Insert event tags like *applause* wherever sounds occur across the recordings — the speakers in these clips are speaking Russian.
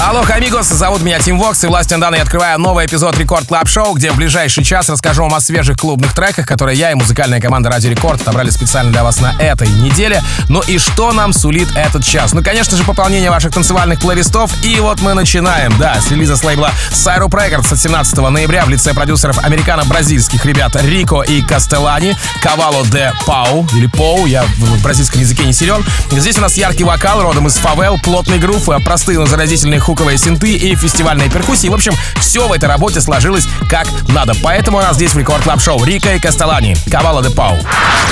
Алло, амигос, зовут меня Тим Вокс, и властью данной открываю новый эпизод Record Club Show, где в ближайший час расскажу вам о свежих клубных треках, которые я и музыкальная команда Радио Рекорд отобрали специально для вас на этой неделе. Ну и что нам сулит этот час? Ну, конечно же, пополнение ваших танцевальных плейлистов, и вот мы начинаем, да, с релиза с лейбла Syrup Records от 17 ноября в лице продюсеров американо-бразильских ребят Рико и Кастелани, Cavalo de Pau, или Pau, я в бразильском языке не силен. Здесь у нас яркий вокал, родом из фавел, плотный грув, простые, но заразительные хуковые синты и фестивальные перкуссии. В общем, все в этой работе сложилось как надо. Поэтому у нас здесь в Record Club Show Рика и Кастелани. Cavalo de Pau.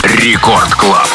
Record Club.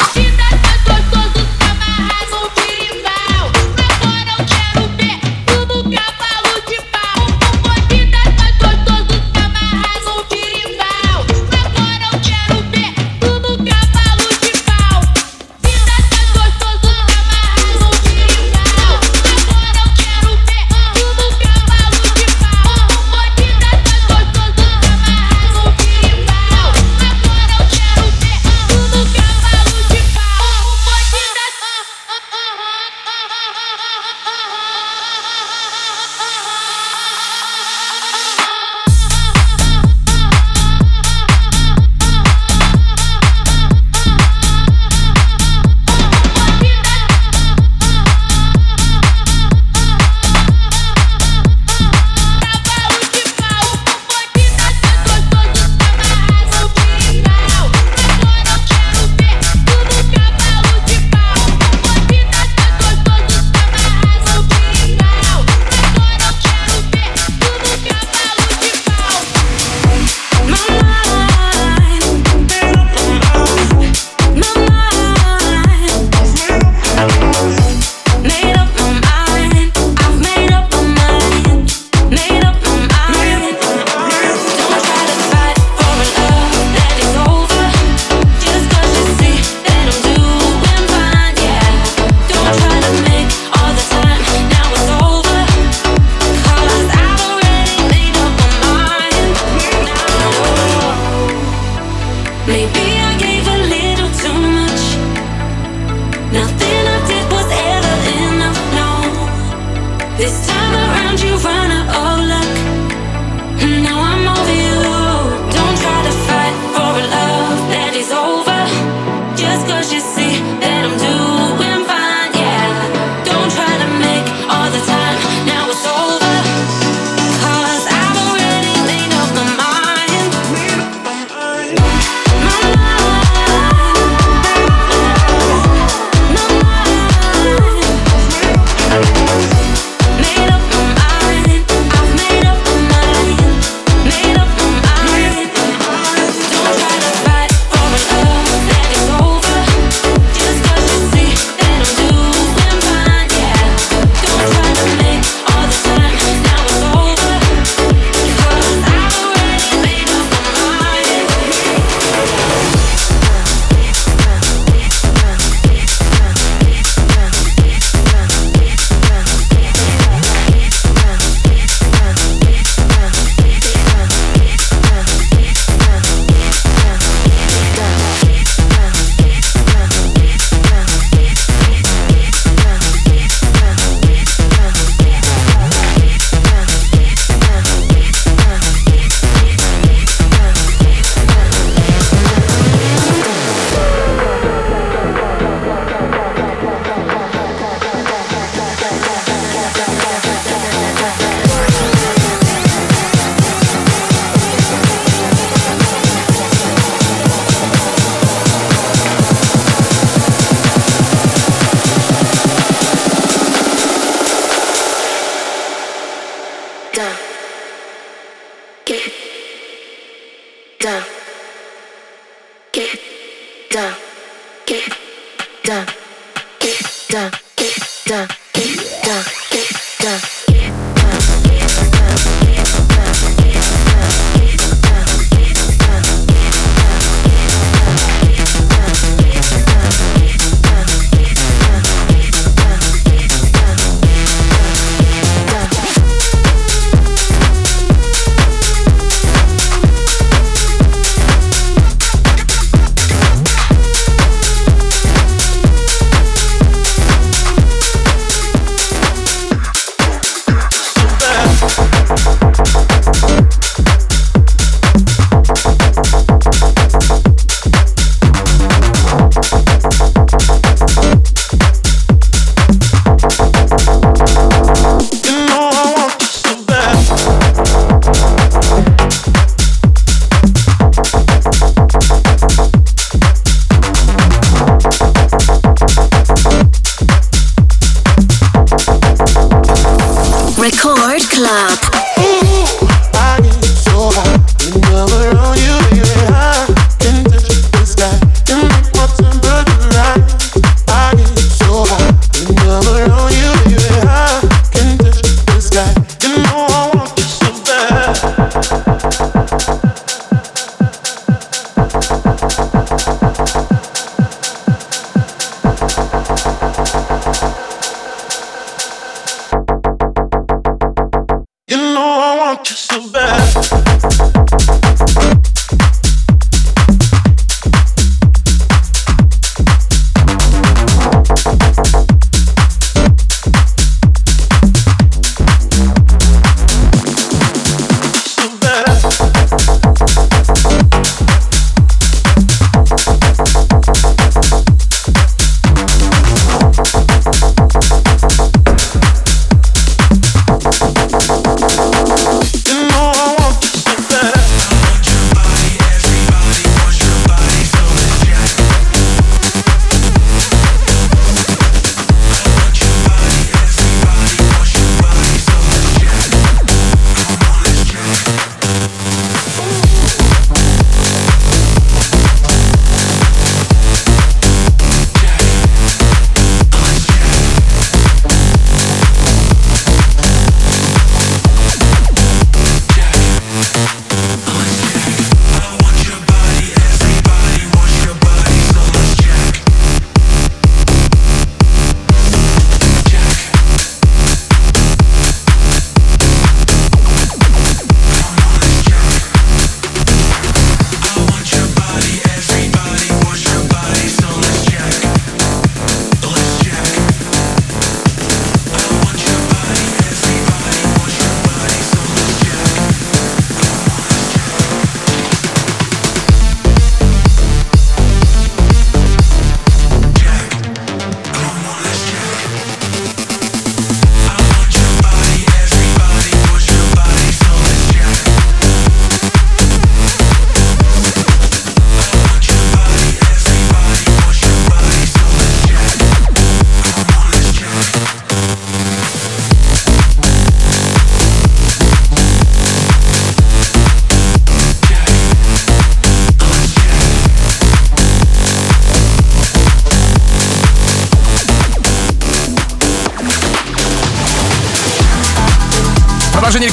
Record Club.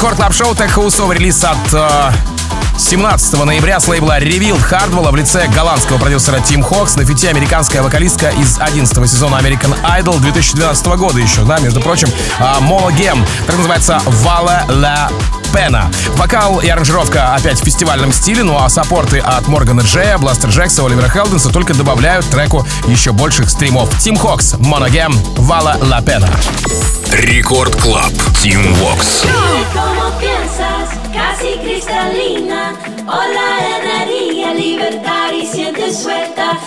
Record Club Show Tech House релиз от э, 17 ноября с лейбла Revealed Hardwell в лице голландского продюсера Tim Hox на фите американская вокалистка из 11 сезона American Idol 2012 года еще, да, между прочим, э, Monogem, так называется Vale La Pena. Вокал и аранжировка опять в фестивальном стиле, ну а саппорты от Моргана Джея, Бластерджекса, Оливера Хелденса только добавляют треку еще больших стримов. Tim Hox, Monogem, Vale La Pena. Рекорд Клаб, Тим Вокс. casi cristalina, o la energía libertaria y siente suelta.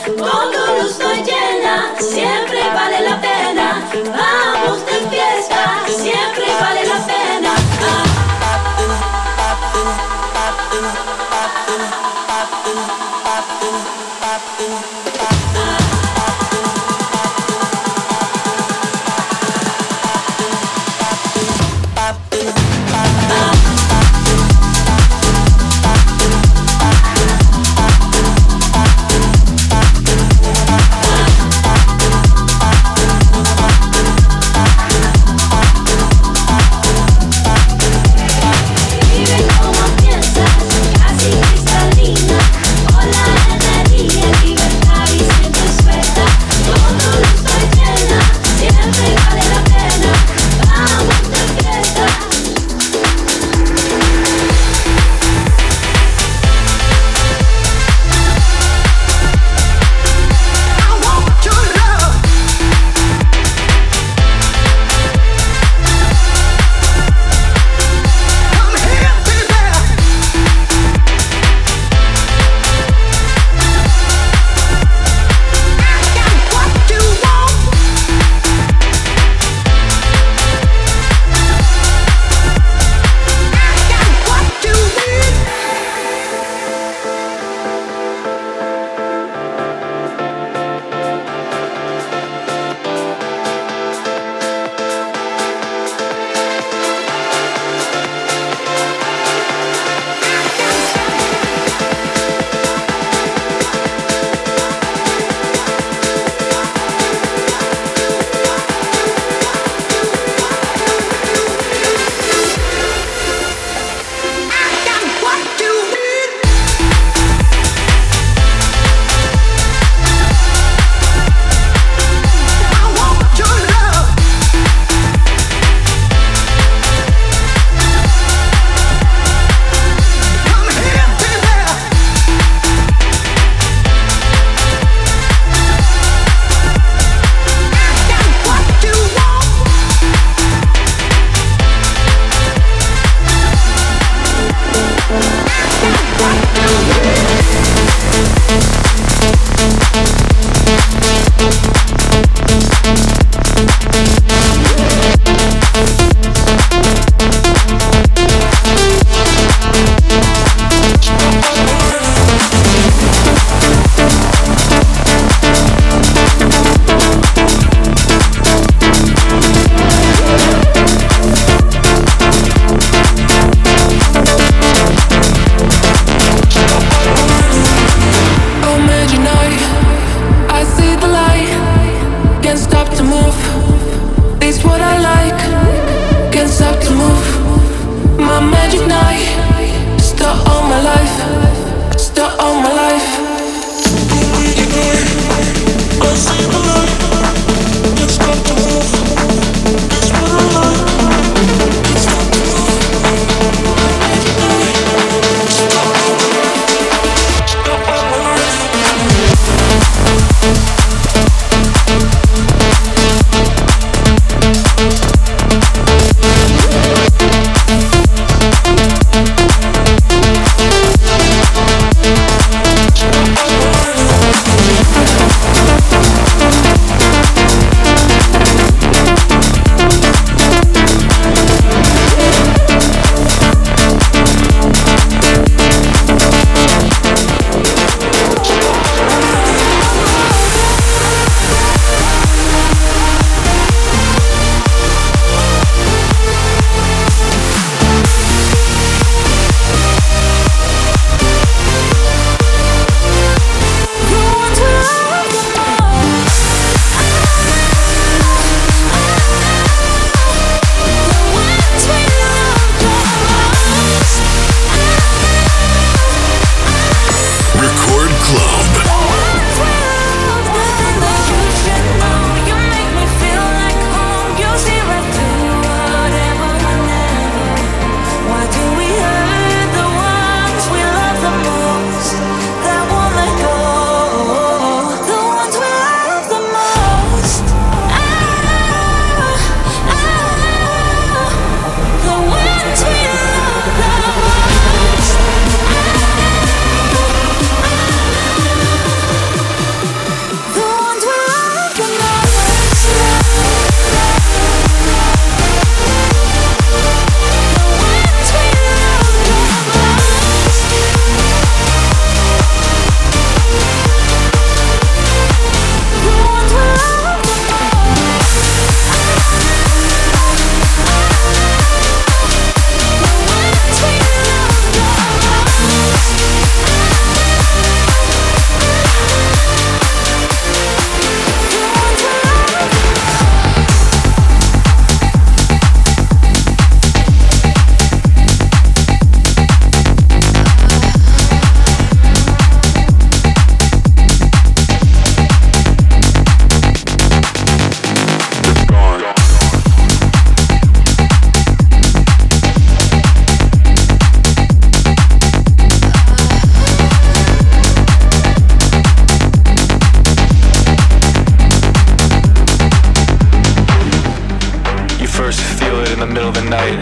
Middle of the night,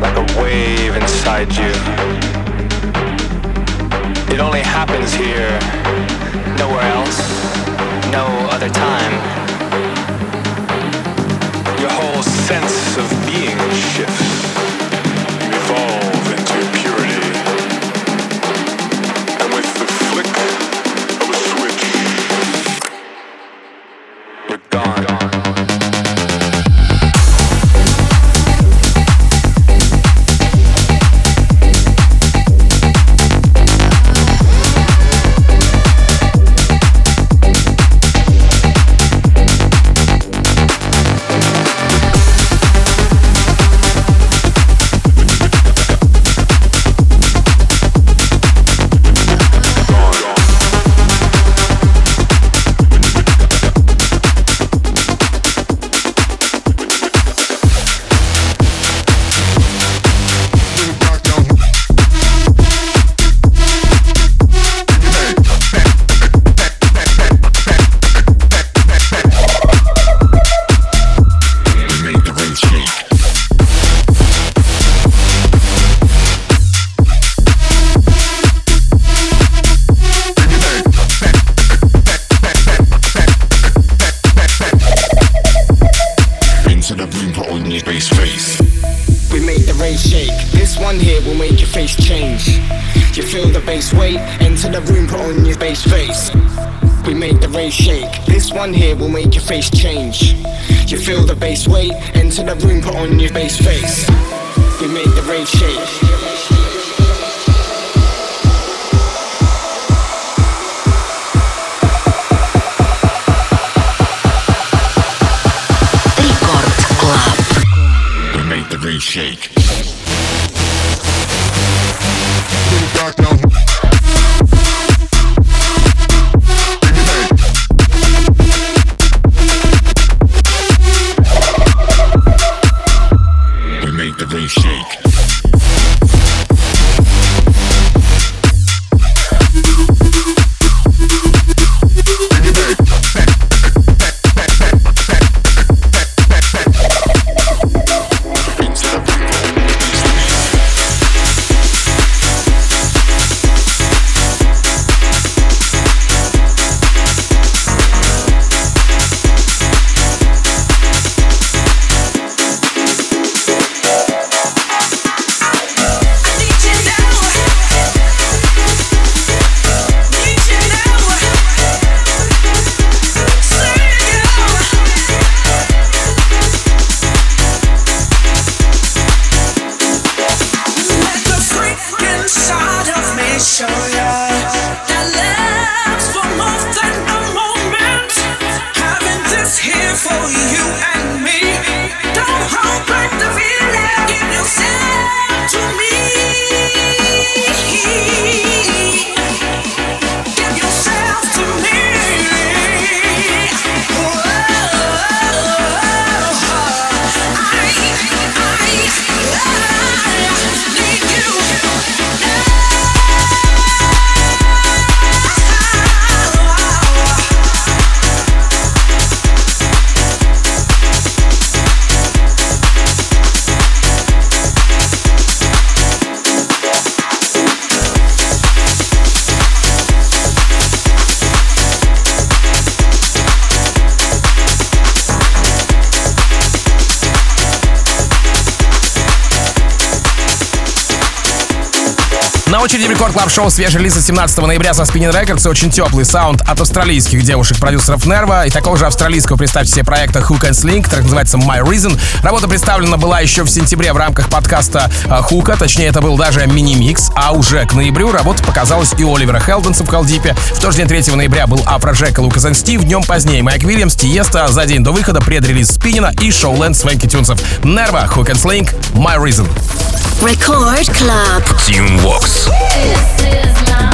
like a wave inside you. It only happens here, nowhere else, no other time. Your whole sense of being shifts. Очереди Record Club Show свежий релиз от 17 ноября со Spinnin' Records и очень теплый саунд от австралийских девушек-продюсеров Nervo и такого же австралийского, представьте себе, проекта Hook N Sling, трек называется My Reason. Работа представлена была еще в сентябре в рамках подкаста Хука, точнее это был даже мини-микс, а уже к ноябрю работа показалась и у Оливера Хелденса в Heldeep. В тот же день 3 ноября был Афроджек и Лукас Стив, днем позднее Майк Вильямс, Тиесто, за день до выхода предрелиз Спинина и Showland Swanky Tunes ов. Nervo, Hook N Sling, My Reason. Record Club. Team Vox. This is my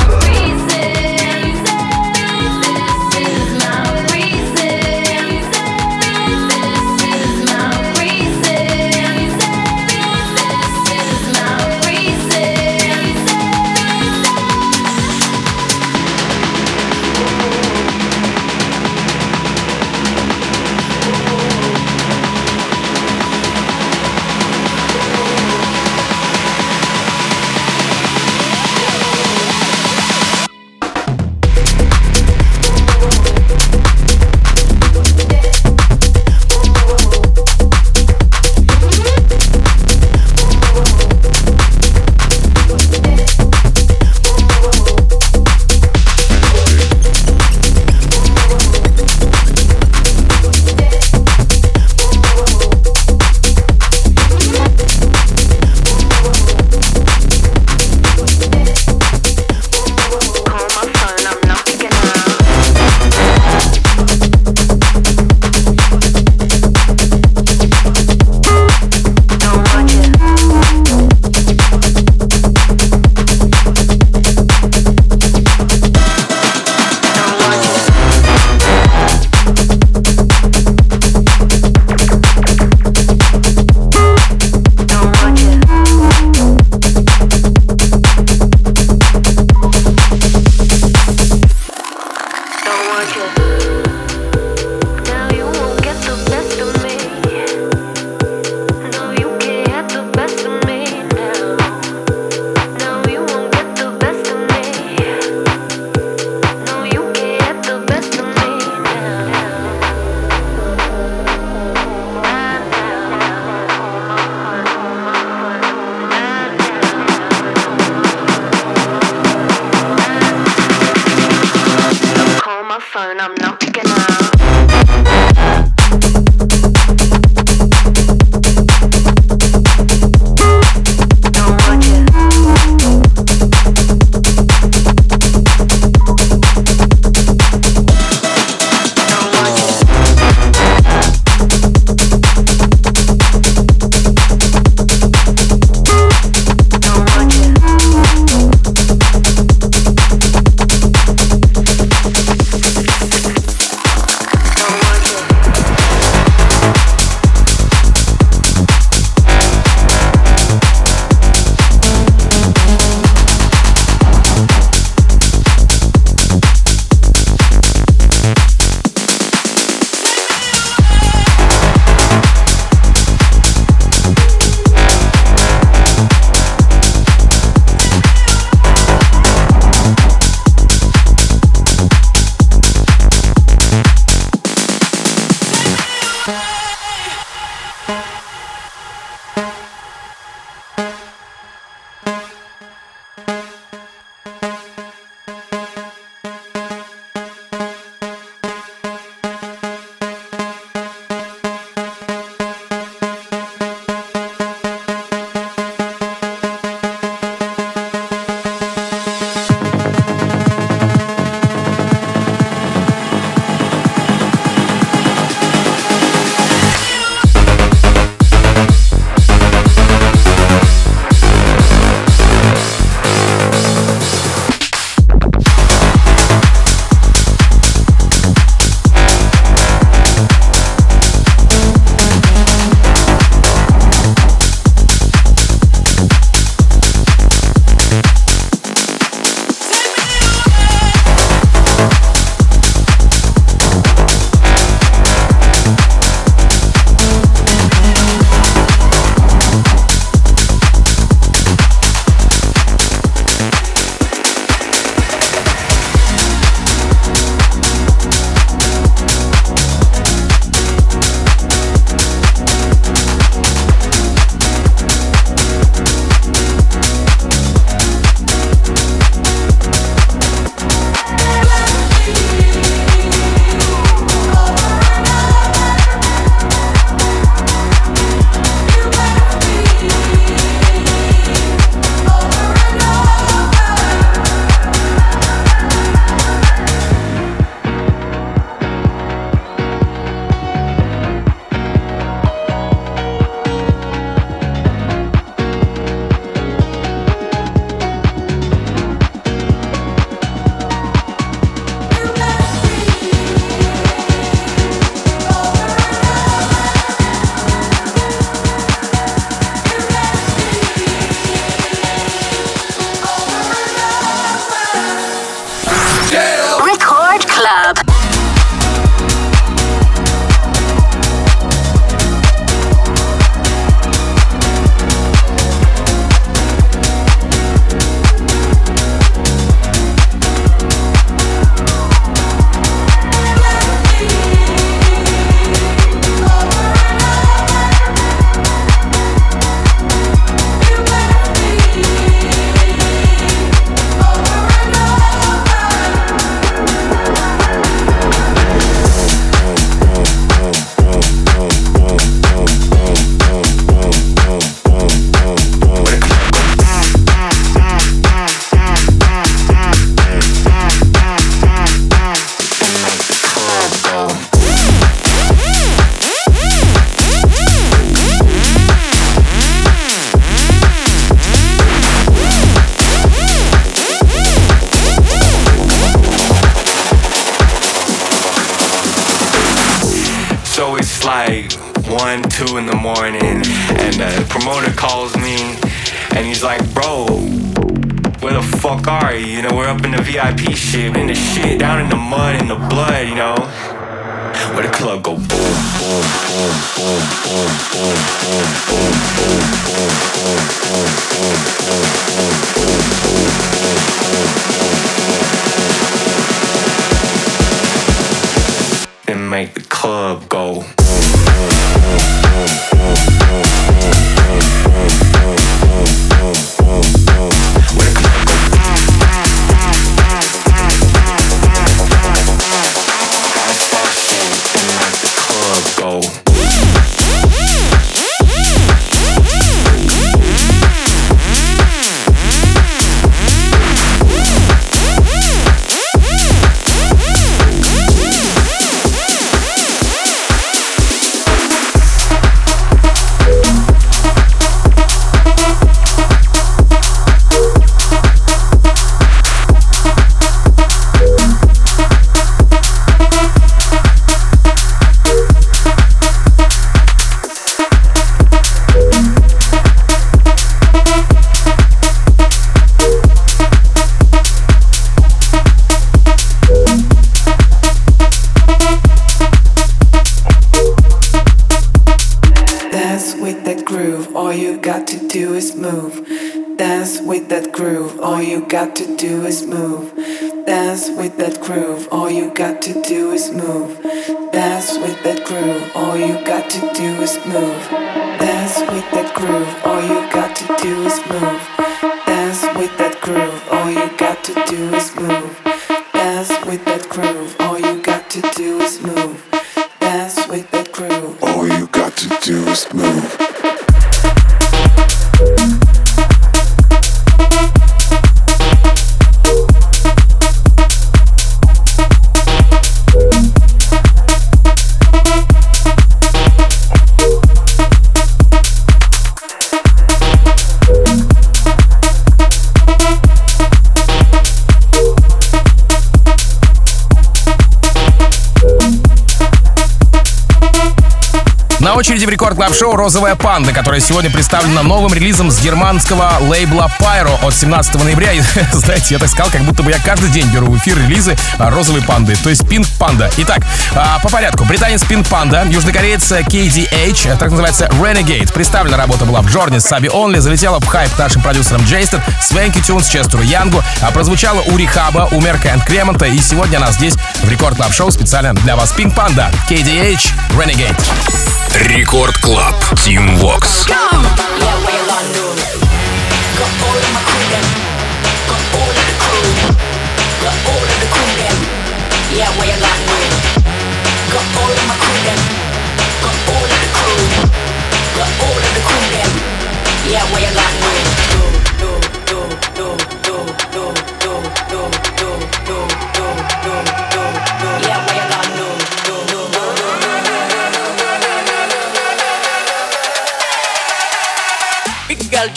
очереди в рекорд клаб шоу «Розовая панда», которая сегодня представлена новым релизом с германского лейбла Pyro от 17 ноября. И, *laughs* знаете, я так сказал, как будто бы я каждый день беру в эфир релизы а, «Розовой панды», то есть Pink Panda. Итак, а, по порядку. Британец Pink Panda, южнокореец KDH, так называется Renegade. Представлена работа была в Джорни Саби Онли, залетела в хайп нашим продюсерам Джейстон, Свенки Тюнс, Честеру Янгу, а прозвучала у Рихаба, у Мерка и Кремонта, и сегодня она здесь в Record Club Show специально для вас Pink Panda, KDH, Renegade. Record Club. Tim Vox. Yeah,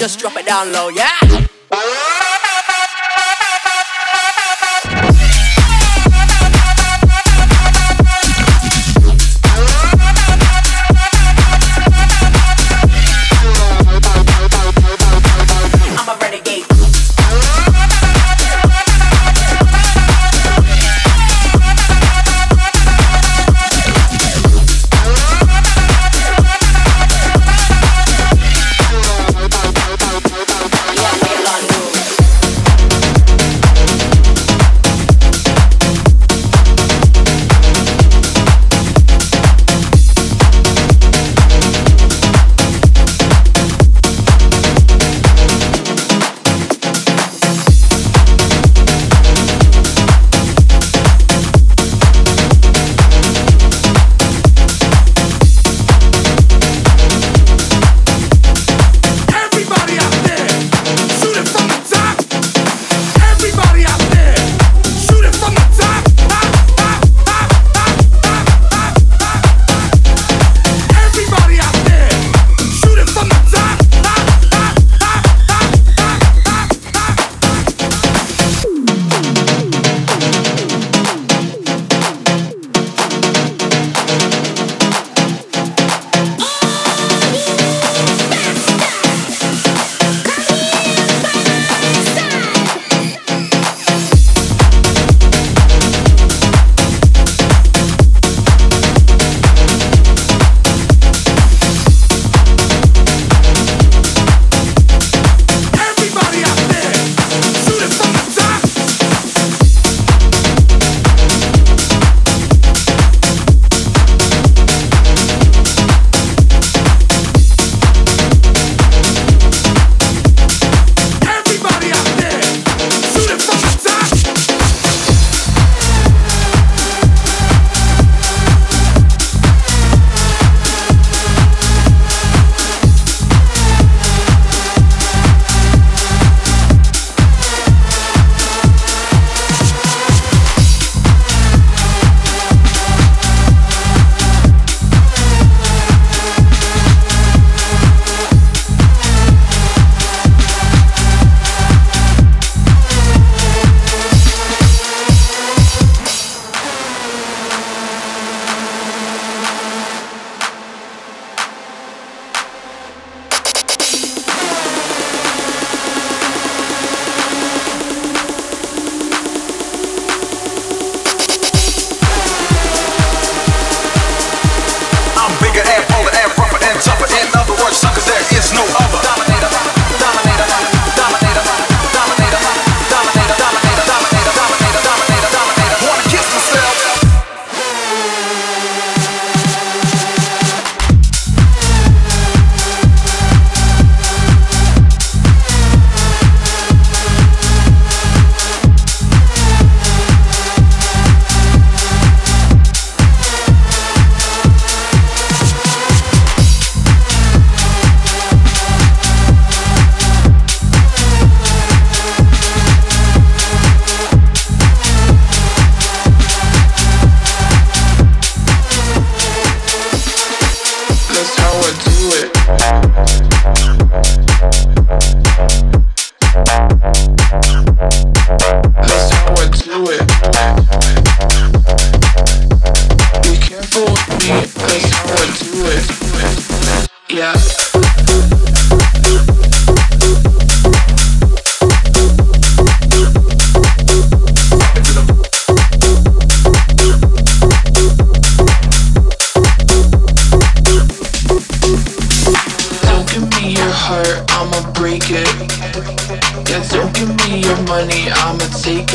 just drop it down low, yeah.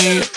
me,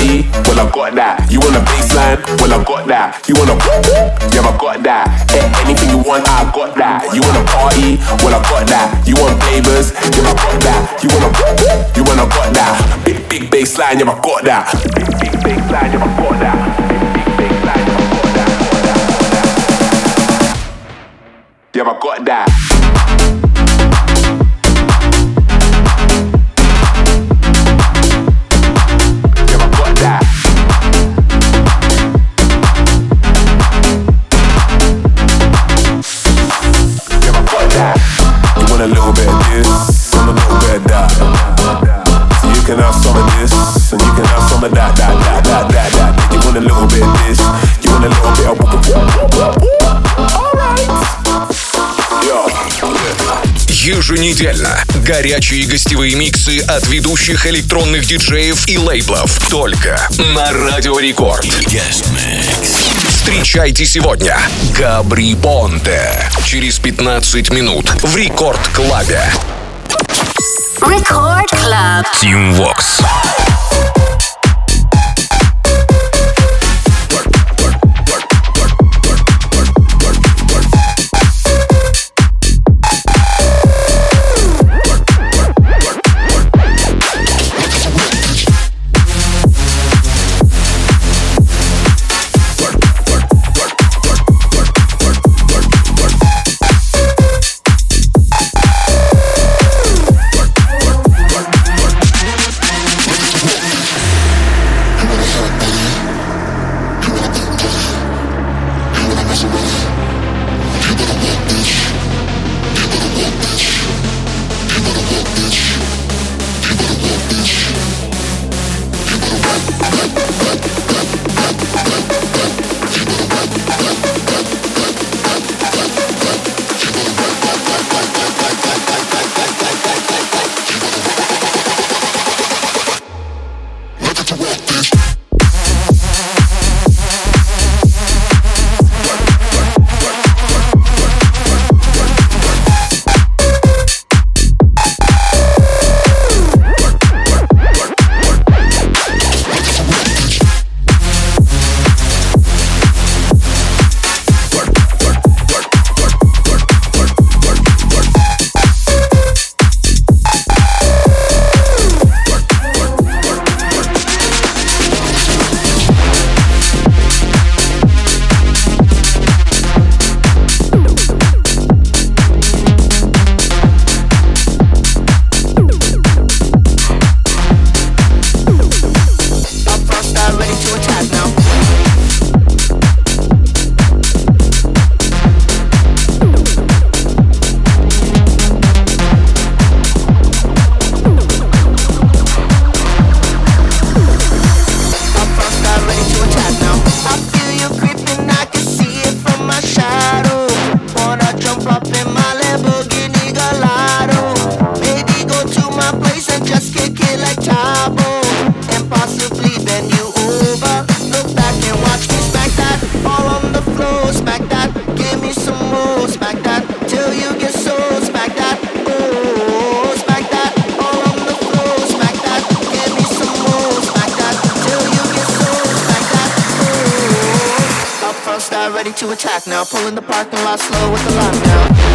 body? Well, I got that. You want a baseline? Well, I got that. You want a whoop whoop? Yeah, I got that. Eh, anything you want, I got that. You want a party? Well, I got that. You want flavors? Yeah, I got that. You want a whoop whoop? You want a got that. Big big baseline, yeah, I got that. Big big baseline, yeah, I got that. Big big baseline, yeah, I got that. Yeah, I got that. еженедельно. Горячие гостевые миксы от ведущих электронных диджеев и лейблов. Только на Радио Рекорд. Встречайте сегодня Gabry Ponte Через 15 минут в Record Club е. Record Club. Tim Vox. got ready to attack now. Pulling the parking lot slow with the lock.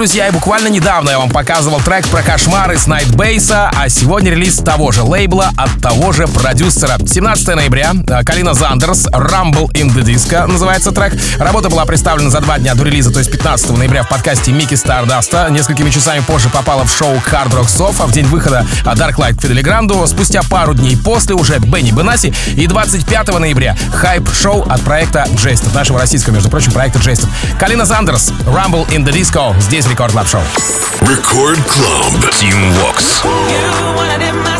Друзья, и буквально недавно я вам показывал трек про кошмары с Найтбейса, а сегодня релиз того же лейбла от того же продюсера. 17 ноября, э, Калина Зандерс, Rumble in the Disco называется трек. Работа была представлена за два дня до релиза, то есть 15 ноября в подкасте Микки Стардаста. Несколькими часами позже попала в шоу Hard Rock Sofa в день выхода Dark Light Фидели Гранду. Спустя пару дней после уже Бенни Бенаси. И 25 ноября хайп-шоу от проекта Джейстед, нашего российского, между прочим, проекта Джейстед. Kaleena Zanders, Rumble in the Disco. Здесь Record Club Show. Record Club. Tim Vox. Rumble in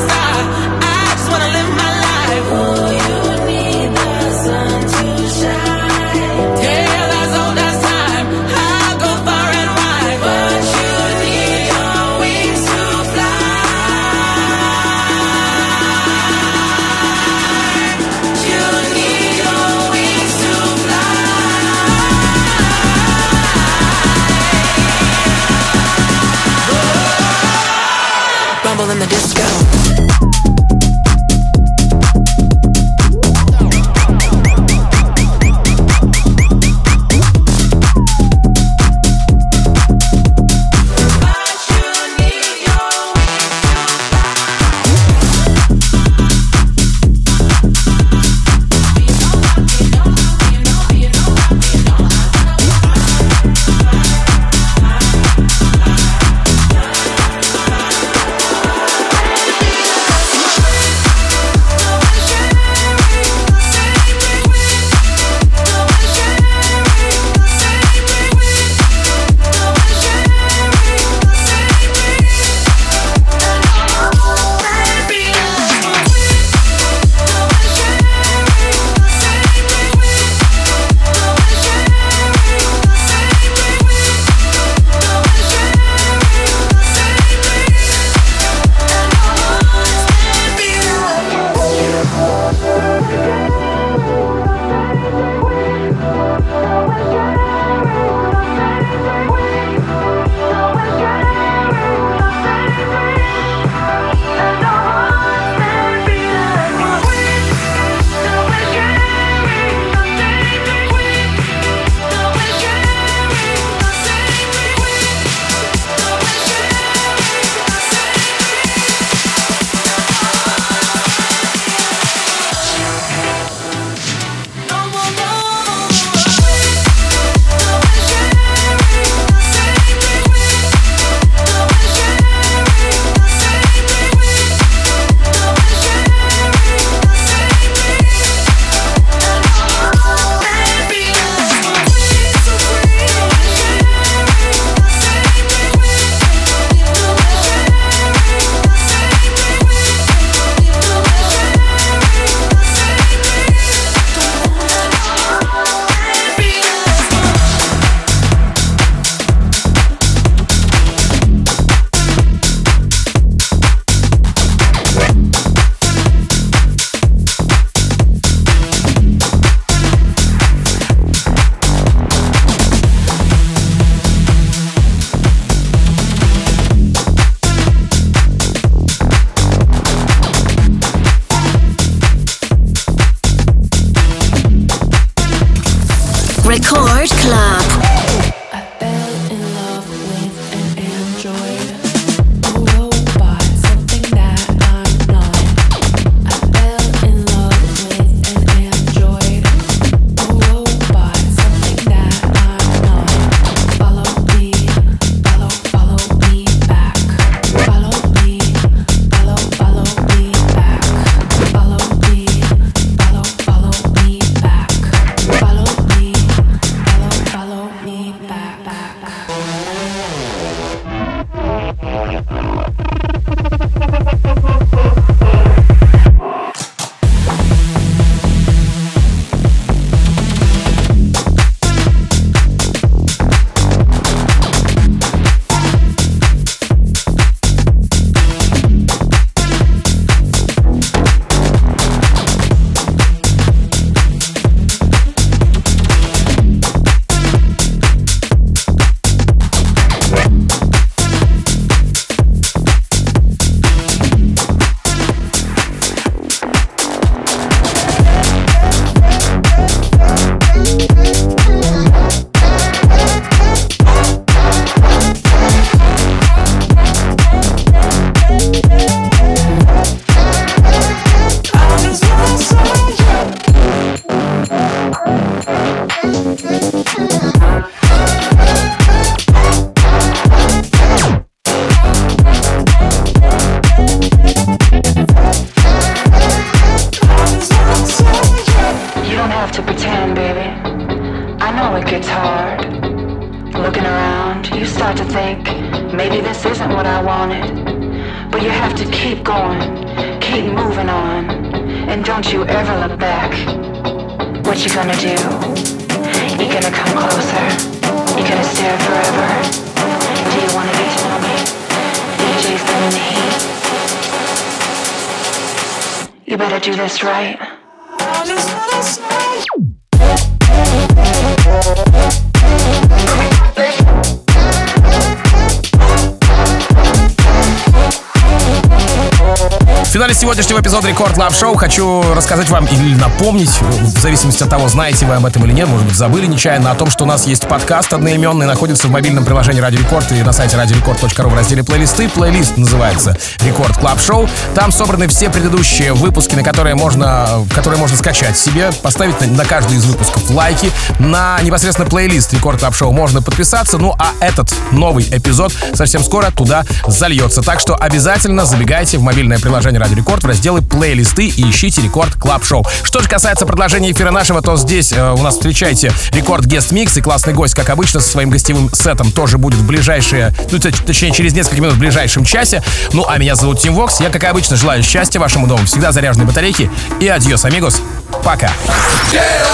Record Club Show хочу рассказать вам или напомнить, в зависимости от того, знаете вы об этом или нет, может быть, забыли нечаянно, о том, что у нас есть подкаст одноименный, находится в мобильном приложении Радио Рекорд и на сайте radiorecord.ru в разделе плейлисты. Плейлист называется Record Club Show. Там собраны все предыдущие выпуски, на которые можно, которые можно скачать себе, поставить на, на каждый из выпусков лайки. На непосредственно плейлист Record Club Show можно подписаться. Ну а этот новый эпизод совсем скоро туда зальется. Так что обязательно забегайте в мобильное приложение Радио Рекорд в разделы плейлисты и ищите Record Club Show. Что же касается продолжения эфира нашего, то здесь э, у нас встречайте Record Guest Mix и классный гость, как обычно, со своим гостевым сетом тоже будет в ближайшие, ну, точнее, через несколько минут в ближайшем часе. Ну, а меня зовут Tim Vox. Я, как и обычно, желаю счастья вашему дому, всегда заряженной батарейки и adiós, amigos. Пока.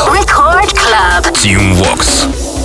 Record Club. Tim Vox.